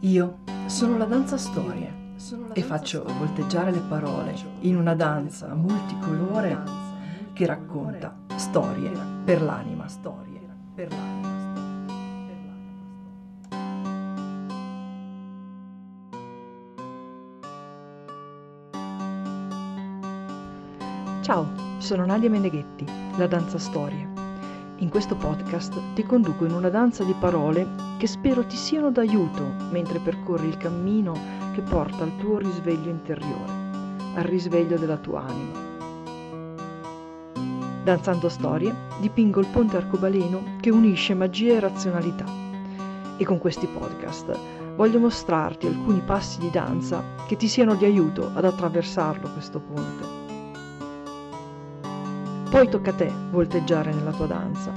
Io sono la danza storie e faccio volteggiare le parole in una danza multicolore che racconta storie per l'anima. Storie per l'anima. Ciao, sono Nadia Meneghetti, la danza storie. In questo podcast ti conduco in una danza di parole che spero ti siano d'aiuto mentre percorri il cammino che porta al tuo risveglio interiore, al risveglio della tua anima. Danzando storie, dipingo il ponte arcobaleno che unisce magia e razionalità. E con questi podcast voglio mostrarti alcuni passi di danza che ti siano di aiuto ad attraversarlo questo ponte. Poi tocca a te volteggiare nella tua danza,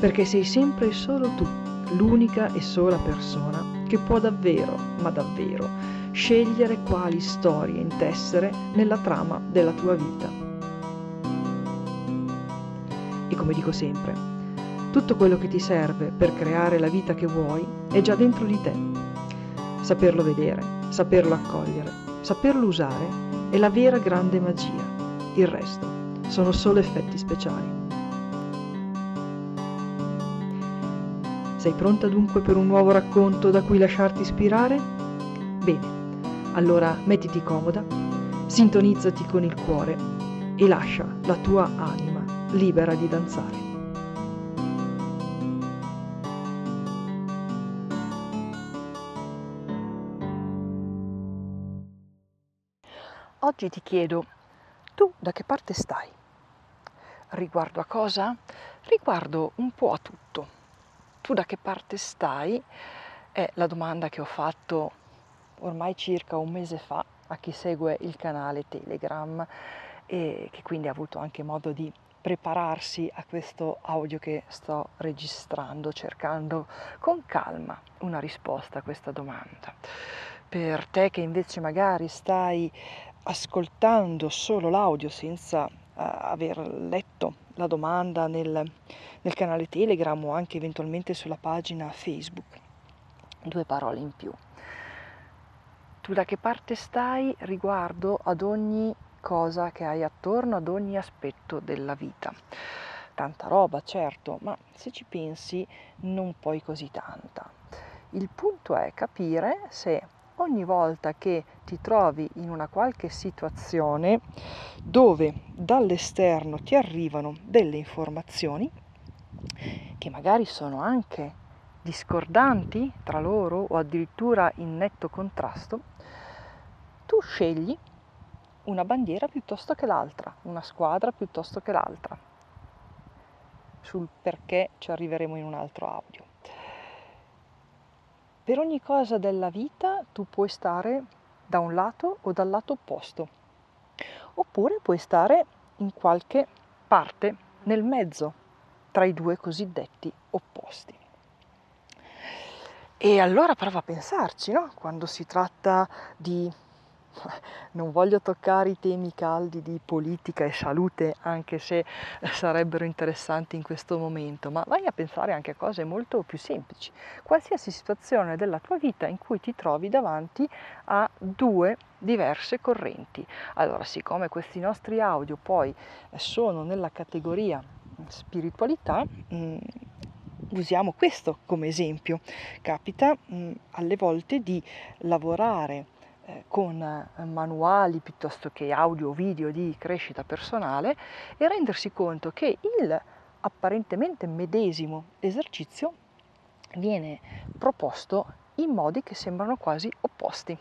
perché sei sempre e solo tu, l'unica e sola persona che può davvero, ma davvero, scegliere quali storie intessere nella trama della tua vita. E come dico sempre, tutto quello che ti serve per creare la vita che vuoi è già dentro di te. Saperlo vedere, saperlo accogliere, saperlo usare è la vera grande magia. Il resto sono solo effetti speciali. Sei pronta dunque per un nuovo racconto da cui lasciarti ispirare? Bene, allora mettiti comoda, sintonizzati con il cuore e lascia la tua anima libera di danzare. Oggi ti chiedo, tu da che parte stai? Riguardo a cosa? Riguardo un po' a tutto. Tu da che parte stai? È la domanda che ho fatto ormai circa un mese fa a chi segue il canale Telegram e che quindi ha avuto anche modo di prepararsi a questo audio che sto registrando, cercando con calma una risposta a questa domanda. Per te che invece magari stai ascoltando solo l'audio senza aver letto la domanda nel, nel canale Telegram o anche eventualmente sulla pagina Facebook. Due parole in più. Tu da che parte stai riguardo ad ogni cosa che hai attorno, ad ogni aspetto della vita? Tanta roba, certo, ma se ci pensi non poi così tanta. Il punto è capire se ogni volta che ti trovi in una qualche situazione dove dall'esterno ti arrivano delle informazioni che magari sono anche discordanti tra loro o addirittura in netto contrasto, tu scegli una bandiera piuttosto che l'altra, una squadra piuttosto che l'altra. Sul perché ci arriveremo in un altro audio. Per ogni cosa della vita tu puoi stare da un lato o dal lato opposto, oppure puoi stare in qualche parte nel mezzo tra i due cosiddetti opposti. E allora prova a pensarci, no? Quando si tratta di non voglio toccare i temi caldi di politica e salute, anche se sarebbero interessanti in questo momento, ma vai a pensare anche a cose molto più semplici. Qualsiasi situazione della tua vita in cui ti trovi davanti a due diverse correnti. Allora, siccome questi nostri audio poi sono nella categoria spiritualità, mm, usiamo questo come esempio. Capita mh, mm, alle volte di lavorare con eh, manuali piuttosto che audio o video di crescita personale e rendersi conto che il apparentemente medesimo esercizio viene proposto in modi che sembrano quasi opposti.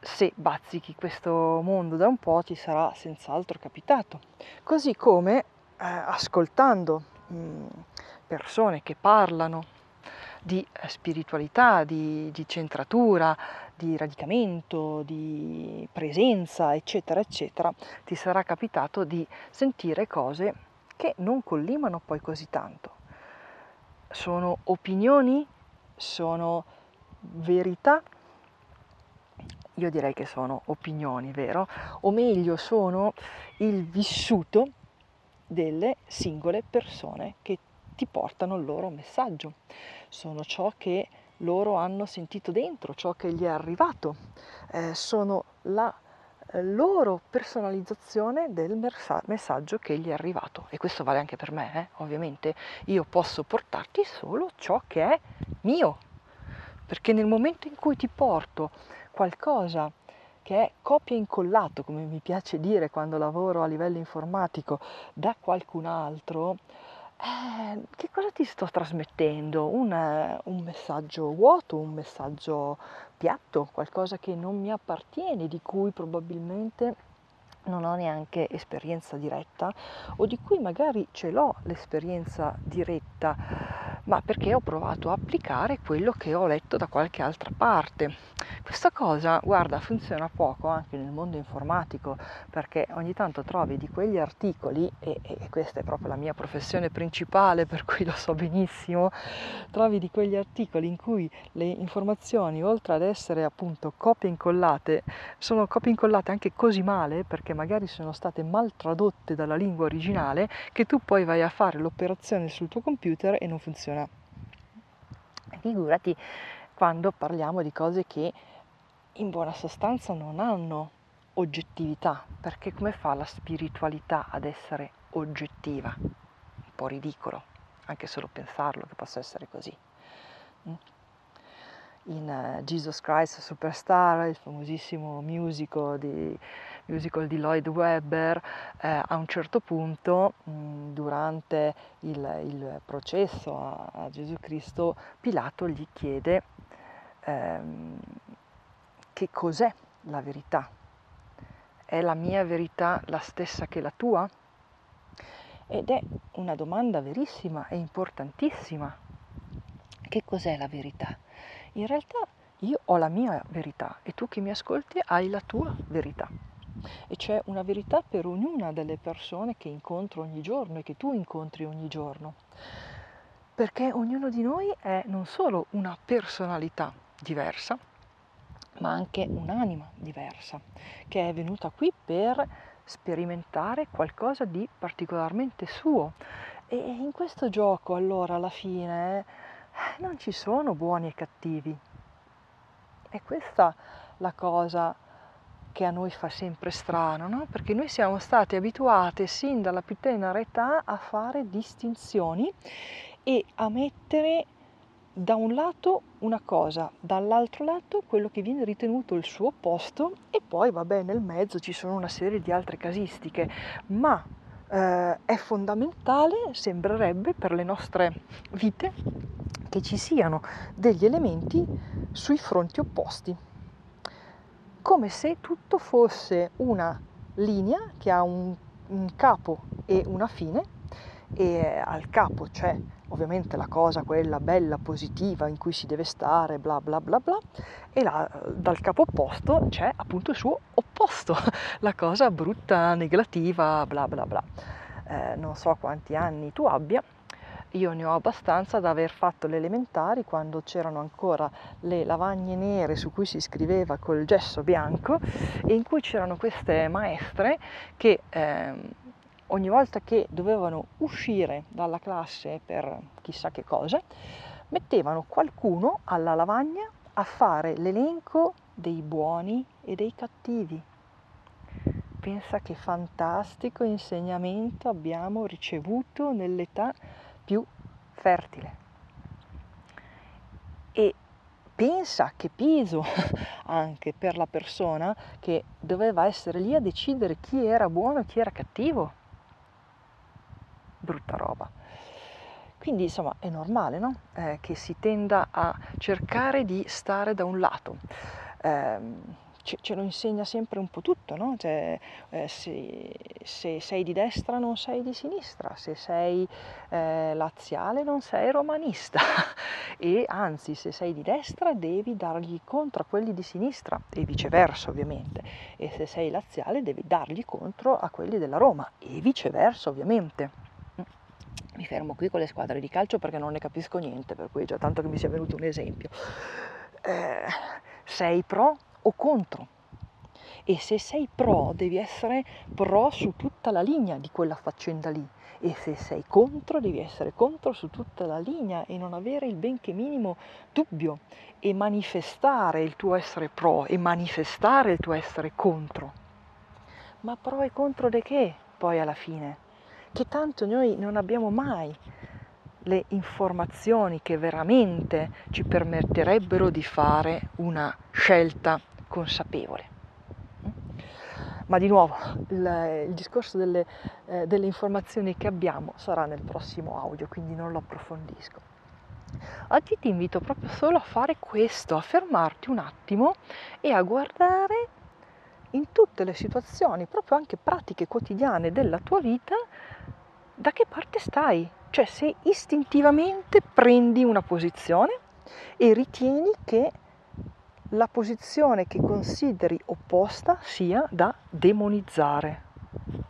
Se bazzichi questo mondo da un po' ti sarà senz'altro capitato. Così come eh, ascoltando mh, persone che parlano di eh, spiritualità, di, di centratura, di radicamento, di presenza, eccetera, eccetera, ti sarà capitato di sentire cose che non collimano poi così tanto. Sono opinioni, sono verità, io direi che sono opinioni, vero? O meglio, sono il vissuto delle singole persone che ti portano il loro messaggio sono ciò che loro hanno sentito dentro, ciò che gli è arrivato, eh, sono la eh, loro personalizzazione del messaggio che gli è arrivato. E questo vale anche per me, eh? ovviamente. Io posso portarti solo ciò che è mio, perché nel momento in cui ti porto qualcosa che è copia incollato, come mi piace dire quando lavoro a livello informatico, da qualcun altro, eh, che cosa ti sto trasmettendo? Un, eh, un, messaggio vuoto, un messaggio piatto, qualcosa che non mi appartiene, di cui probabilmente non ho neanche esperienza diretta o di cui magari ce l'ho l'esperienza diretta, ma perché ho provato a applicare quello che ho letto da qualche altra parte. Questa cosa, guarda, funziona poco anche nel mondo informatico perché ogni tanto trovi di quegli articoli, e, e questa è proprio la mia professione principale per cui lo so benissimo, trovi di quegli articoli in cui le informazioni, oltre ad essere appunto copie incollate, sono copie incollate anche così male perché magari sono state mal tradotte dalla lingua originale, che tu poi vai a fare l'operazione sul tuo computer e non funziona. Figurati quando parliamo di cose che in buona sostanza non hanno oggettività, perché come fa la spiritualità ad essere oggettiva? Un po' ridicolo, anche solo pensarlo che possa essere così. Mm? In uh, Jesus Christ Superstar, il famosissimo musical di, musical di Lloyd Webber, eh, a un certo punto, mh, mm, durante il, il processo a, a, Gesù Cristo, Pilato gli chiede ehm, che cos'è la verità. È la mia verità la stessa che la tua? Ed è una domanda verissima e importantissima. Che cos'è la verità? In realtà io ho la mia verità e tu che mi ascolti hai la tua verità. E c'è una verità per ognuna delle persone che incontro ogni giorno e che tu incontri ogni giorno. Perché ognuno di noi è non solo una personalità diversa, ma anche un'anima diversa, che è venuta qui per sperimentare qualcosa di particolarmente suo. E in questo gioco allora alla fine non ci sono buoni e cattivi. È questa la cosa che a noi fa sempre strano, no? perché noi siamo stati abituati sin dalla più tenera età a fare distinzioni e a mettere da un lato una cosa, dall'altro lato quello che viene ritenuto il suo opposto e poi vabbè nel mezzo ci sono una serie di altre casistiche, ma eh, è fondamentale, sembrerebbe, per le nostre vite che ci siano degli elementi sui fronti opposti, come se tutto fosse una linea che ha un, un capo e una fine e al capo c'è ovviamente la cosa quella bella, positiva in cui si deve stare, bla bla bla bla, e là, dal capo opposto c'è appunto il suo opposto, la cosa brutta, negativa, bla bla bla. Eh, non so quanti anni tu abbia, io ne ho abbastanza da aver fatto le elementari quando c'erano ancora le lavagne nere su cui si scriveva col gesso bianco e in cui c'erano queste maestre che eh, ogni volta che dovevano uscire dalla classe per chissà che cosa, mettevano qualcuno alla lavagna a fare l'elenco dei buoni e dei cattivi. Pensa che fantastico insegnamento abbiamo ricevuto nell'età più fertile. E pensa che peso anche per la persona che doveva essere lì a decidere chi era buono e chi era cattivo brutta roba. Quindi insomma è normale no? eh, che si tenda a cercare di stare da un lato. Eh, ce, ce, lo insegna sempre un po' tutto, no? cioè, eh, se, se, sei di destra non sei di sinistra, se sei eh, laziale non sei romanista e anzi se sei di destra devi dargli contro a quelli di sinistra e viceversa ovviamente e se sei laziale devi dargli contro a quelli della Roma e viceversa ovviamente mi fermo qui con le squadre di calcio perché non ne capisco niente, per cui già tanto che mi sia venuto un esempio. Eh, sei pro o contro? E se sei pro devi essere pro su tutta la linea di quella faccenda lì e se sei contro devi essere contro su tutta la linea e non avere il benché minimo dubbio e manifestare il tuo essere pro e manifestare il tuo essere contro. Ma pro e contro di che poi alla fine? Che tanto noi non abbiamo mai le informazioni che veramente ci permetterebbero di fare una scelta consapevole. Ma di nuovo, il, il discorso delle, eh, delle informazioni che abbiamo sarà nel prossimo audio, quindi non lo approfondisco. Oggi ti invito proprio solo a fare questo, a fermarti un attimo e a guardare in tutte le situazioni, proprio anche pratiche quotidiane della tua vita, da che parte stai, cioè se istintivamente prendi una posizione e ritieni che la posizione che consideri opposta sia da demonizzare.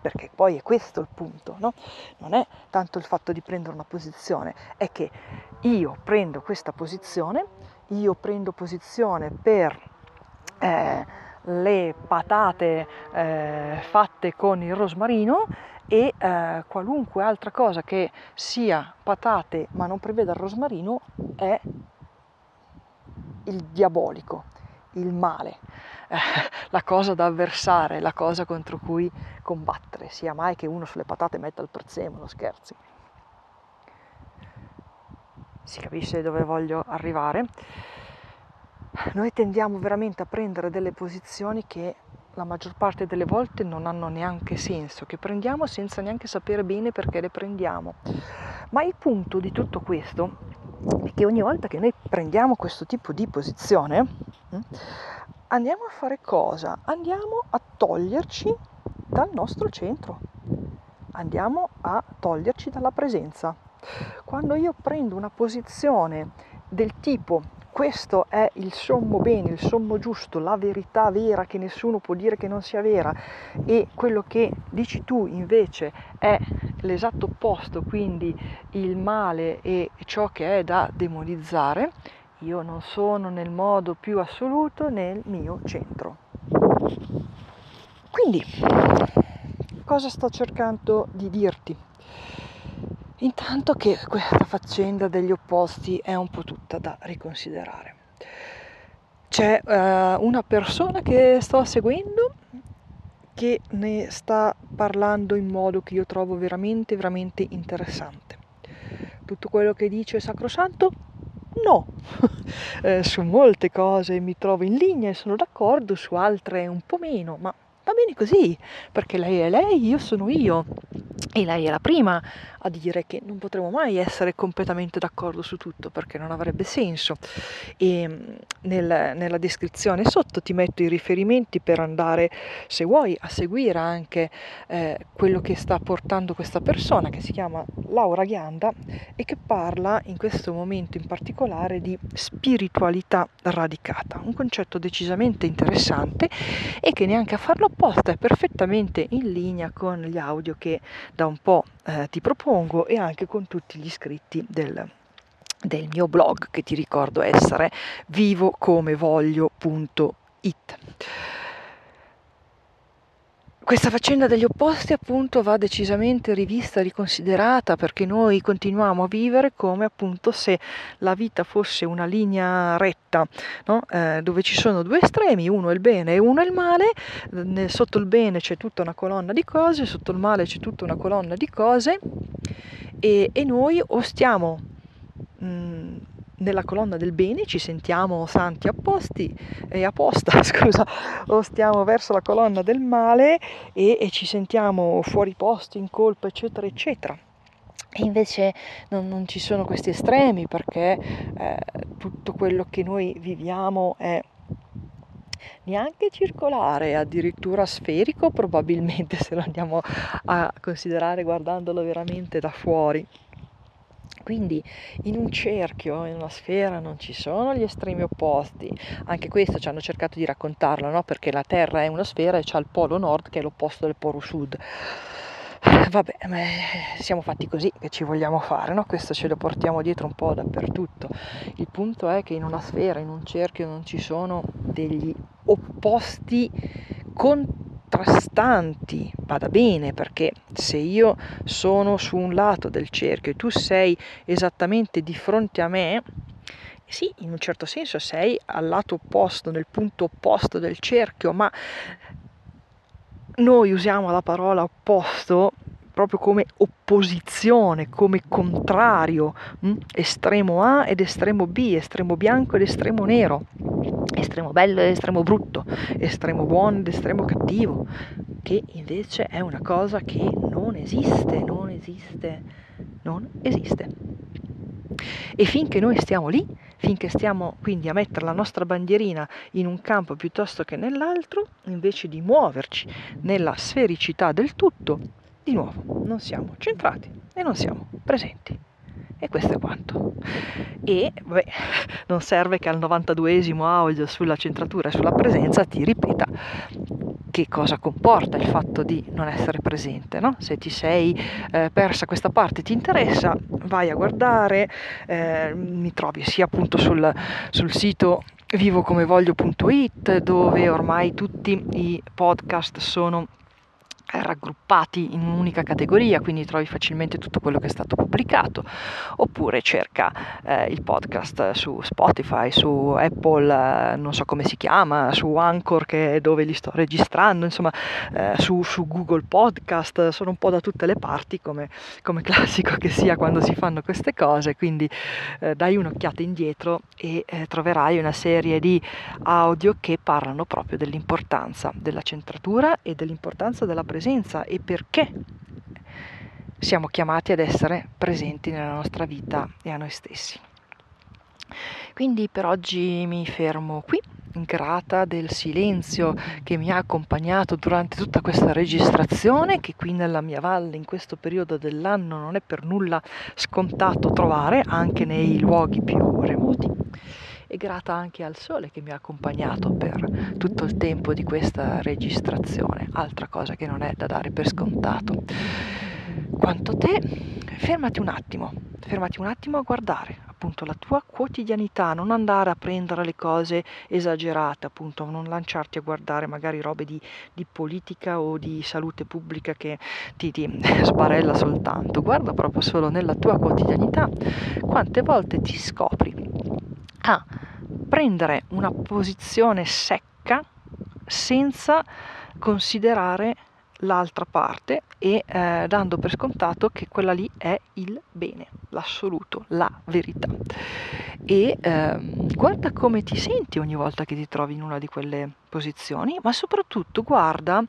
Perché poi è questo il punto, no? Non è tanto il fatto di prendere una posizione, è che io prendo questa posizione, io prendo posizione per eh, le patate eh, fatte con il rosmarino e eh, qualunque altra cosa che sia patate ma non preveda il rosmarino è il diabolico, il male, eh, la cosa da avversare, la cosa contro cui combattere, sia mai che uno sulle patate metta il prezzemolo, scherzi. Si capisce dove voglio arrivare? Noi tendiamo veramente a prendere delle posizioni che la maggior parte delle volte non hanno neanche senso, che prendiamo senza neanche sapere bene perché le prendiamo. Ma il punto di tutto questo è che ogni volta che noi prendiamo questo tipo di posizione, hm, andiamo a fare cosa? Andiamo a toglierci dal nostro centro, andiamo a toglierci dalla presenza. Quando io prendo una posizione del tipo questo è il sommo bene, il sommo giusto, la verità vera che nessuno può dire che non sia vera e quello che dici tu invece è l'esatto opposto, quindi il male e ciò che è da demonizzare, io non sono nel modo più assoluto nel mio centro. Quindi, cosa sto cercando di dirti? Intanto che questa faccenda degli opposti è un po' tutta da riconsiderare. C'è uh, una persona che sto seguendo che ne sta parlando in modo che io trovo veramente, veramente interessante. Tutto quello che dice è sacrosanto? No, eh, su molte cose mi trovo in linea e sono d'accordo, su altre un po' meno, ma va bene così, perché lei è lei, io sono io. E lei è la prima a dire che non potremo mai essere completamente d'accordo su tutto perché non avrebbe senso. E mm, nel, nella descrizione sotto ti metto i riferimenti per andare, se vuoi, a seguire anche eh, quello che sta portando questa persona che si chiama Laura Ghianda e che parla in questo momento in particolare di spiritualità radicata, un concetto decisamente interessante e che neanche a farlo apposta è perfettamente in linea con gli audio che da un po' eh, ti propongo e anche con tutti gli iscritti del, del mio blog che ti ricordo essere vivocomevoglio.it. Questa faccenda degli opposti appunto va decisamente rivista, riconsiderata perché noi continuiamo a vivere come appunto se la vita fosse una linea retta, no? eh, dove ci sono due estremi, uno è il bene e uno è il male, sotto il bene c'è tutta una colonna di cose, sotto il male c'è tutta una colonna di cose e, e noi o stiamo... Mh, mm, nella colonna del bene ci sentiamo santi apposti e apposta, scusa, o stiamo verso la colonna del male e, e ci sentiamo fuori posto, in colpa, eccetera, eccetera. E invece non, non, ci sono questi estremi perché eh, tutto quello che noi viviamo è neanche circolare, addirittura sferico probabilmente se lo andiamo a considerare guardandolo veramente da fuori. Quindi in un cerchio, in una sfera, non ci sono gli estremi opposti. Anche questo ci hanno cercato di raccontarlo, no? perché la Terra è una sfera e c'è il polo nord che è l'opposto del polo sud. Vabbè, siamo fatti così che ci vogliamo fare, no? questo ce lo portiamo dietro un po' dappertutto. Il punto è che in una sfera, in un cerchio non ci sono degli opposti con contrastanti, vada bene perché se io sono su un lato del cerchio e tu sei esattamente di fronte a me, sì, in un certo senso sei al lato opposto, nel punto opposto del cerchio, ma noi usiamo la parola opposto proprio come opposizione, come contrario, mh? Mm? estremo A ed estremo B, estremo bianco ed estremo nero, estremo bello ed estremo brutto, estremo buono ed estremo cattivo, che invece è una cosa che non esiste, non esiste, non esiste. E finché noi stiamo lì, finché stiamo quindi a mettere la nostra bandierina in un campo piuttosto che nell'altro, invece di muoverci nella sfericità del tutto, di nuovo non siamo centrati e non siamo presenti. E questo è quanto. E beh, non serve che al 92esimo audio sulla centratura e sulla presenza ti ripeta che cosa comporta il fatto di non essere presente. No? Se ti sei eh, persa questa parte, ti interessa, vai a guardare, eh, mi trovi sia appunto sul, sul sito vivocomevoglio.it dove ormai tutti i podcast sono raggruppati in un'unica categoria, quindi trovi facilmente tutto quello che è stato pubblicato, oppure cerca eh, il podcast su Spotify, su Apple, eh, non so come si chiama, su Anchor che è dove li sto registrando, insomma eh, su, su, Google Podcast, sono un po' da tutte le parti come, come classico che sia quando si fanno queste cose, quindi eh, dai un'occhiata indietro e eh, troverai una serie di audio che parlano proprio dell'importanza della centratura e dell'importanza della presenza presenza e perché siamo chiamati ad essere presenti nella nostra vita e a noi stessi. Quindi per oggi mi fermo qui, grata del silenzio che mi ha accompagnato durante tutta questa registrazione, che qui nella mia valle in questo periodo dell'anno non è per nulla scontato trovare, anche nei luoghi più remoti e grata anche al sole che mi ha accompagnato per tutto il tempo di questa registrazione, altra cosa che non è da dare per scontato. Quanto te, fermati un attimo, fermati un attimo a guardare appunto la tua quotidianità, non andare a prendere le cose esagerate, appunto, non lanciarti a guardare magari robe di, di politica o di salute pubblica che ti, ti sbarella soltanto, guarda proprio solo nella tua quotidianità. Quante volte ti scopri a prendere una posizione secca senza considerare l'altra parte e eh, dando per scontato che quella lì è il bene, l'assoluto, la verità. E eh, guarda come ti senti ogni volta che ti trovi in una di quelle posizioni, ma soprattutto guarda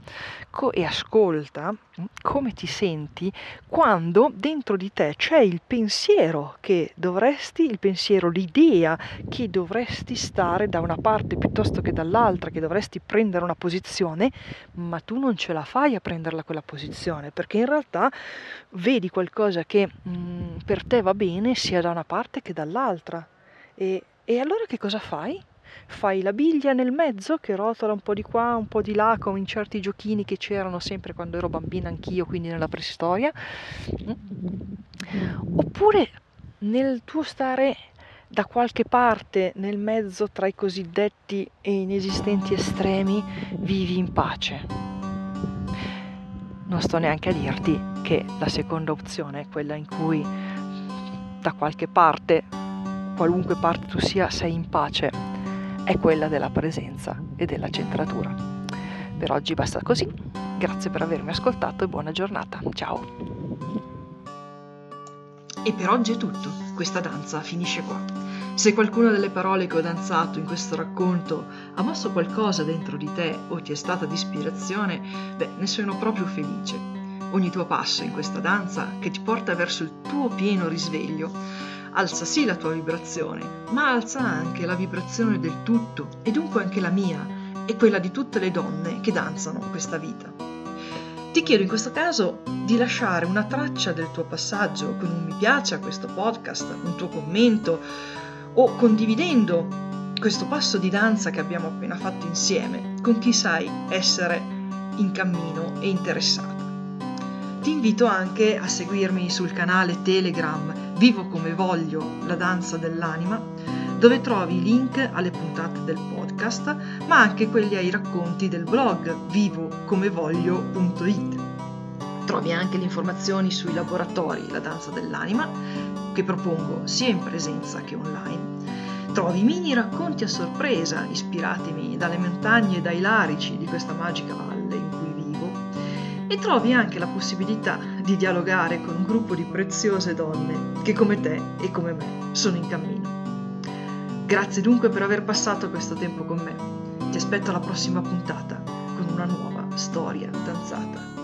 co- e ascolta mm, come ti senti quando dentro di te c'è il pensiero che dovresti, il pensiero, l'idea che dovresti stare da una parte piuttosto che dall'altra, che dovresti prendere una posizione, ma tu non ce la fai a prenderla quella posizione, perché in realtà vedi qualcosa che mh, mm, per te va bene sia da una parte che dall'altra. E, e allora che cosa fai? Fai la biglia nel mezzo che rotola un po' di qua, un po' di là, come in certi giochini che c'erano sempre quando ero bambina anch'io, quindi nella preistoria, oppure nel tuo stare da qualche parte nel mezzo tra i cosiddetti e inesistenti estremi vivi in pace. Non sto neanche a dirti che la seconda opzione è quella in cui da qualche parte, qualunque parte tu sia, sei in pace è quella della presenza e della centratura. Per oggi basta così, grazie per avermi ascoltato e buona giornata, ciao! E per oggi è tutto, questa danza finisce qua. Se qualcuna delle parole che ho danzato in questo racconto ha mosso qualcosa dentro di te o ti è stata di ispirazione, beh, ne sono proprio felice. Ogni tuo passo in questa danza che ti porta verso il tuo pieno risveglio alza sì la tua vibrazione, ma alza anche la vibrazione del tutto e dunque anche la mia e quella di tutte le donne che danzano questa vita. Ti chiedo in questo caso di lasciare una traccia del tuo passaggio con un mi piace a questo podcast, un tuo commento o condividendo questo passo di danza che abbiamo appena fatto insieme con chi sai essere in cammino e interessato. Ti invito anche a seguirmi sul canale Telegram Vivo come voglio la danza dell'anima, dove trovi i link alle puntate del podcast, ma anche quelli ai racconti del blog vivocomevoglio.it. Trovi anche le informazioni sui laboratori La danza dell'anima, che propongo sia in presenza che online. Trovi mini racconti a sorpresa, ispiratimi dalle montagne e dai larici di questa magica valle in cui vivo. E trovi anche la possibilità di dialogare con un gruppo di preziose donne che come te e come me sono in cammino. Grazie dunque per aver passato questo tempo con me. Ti aspetto alla prossima puntata con una nuova storia danzata.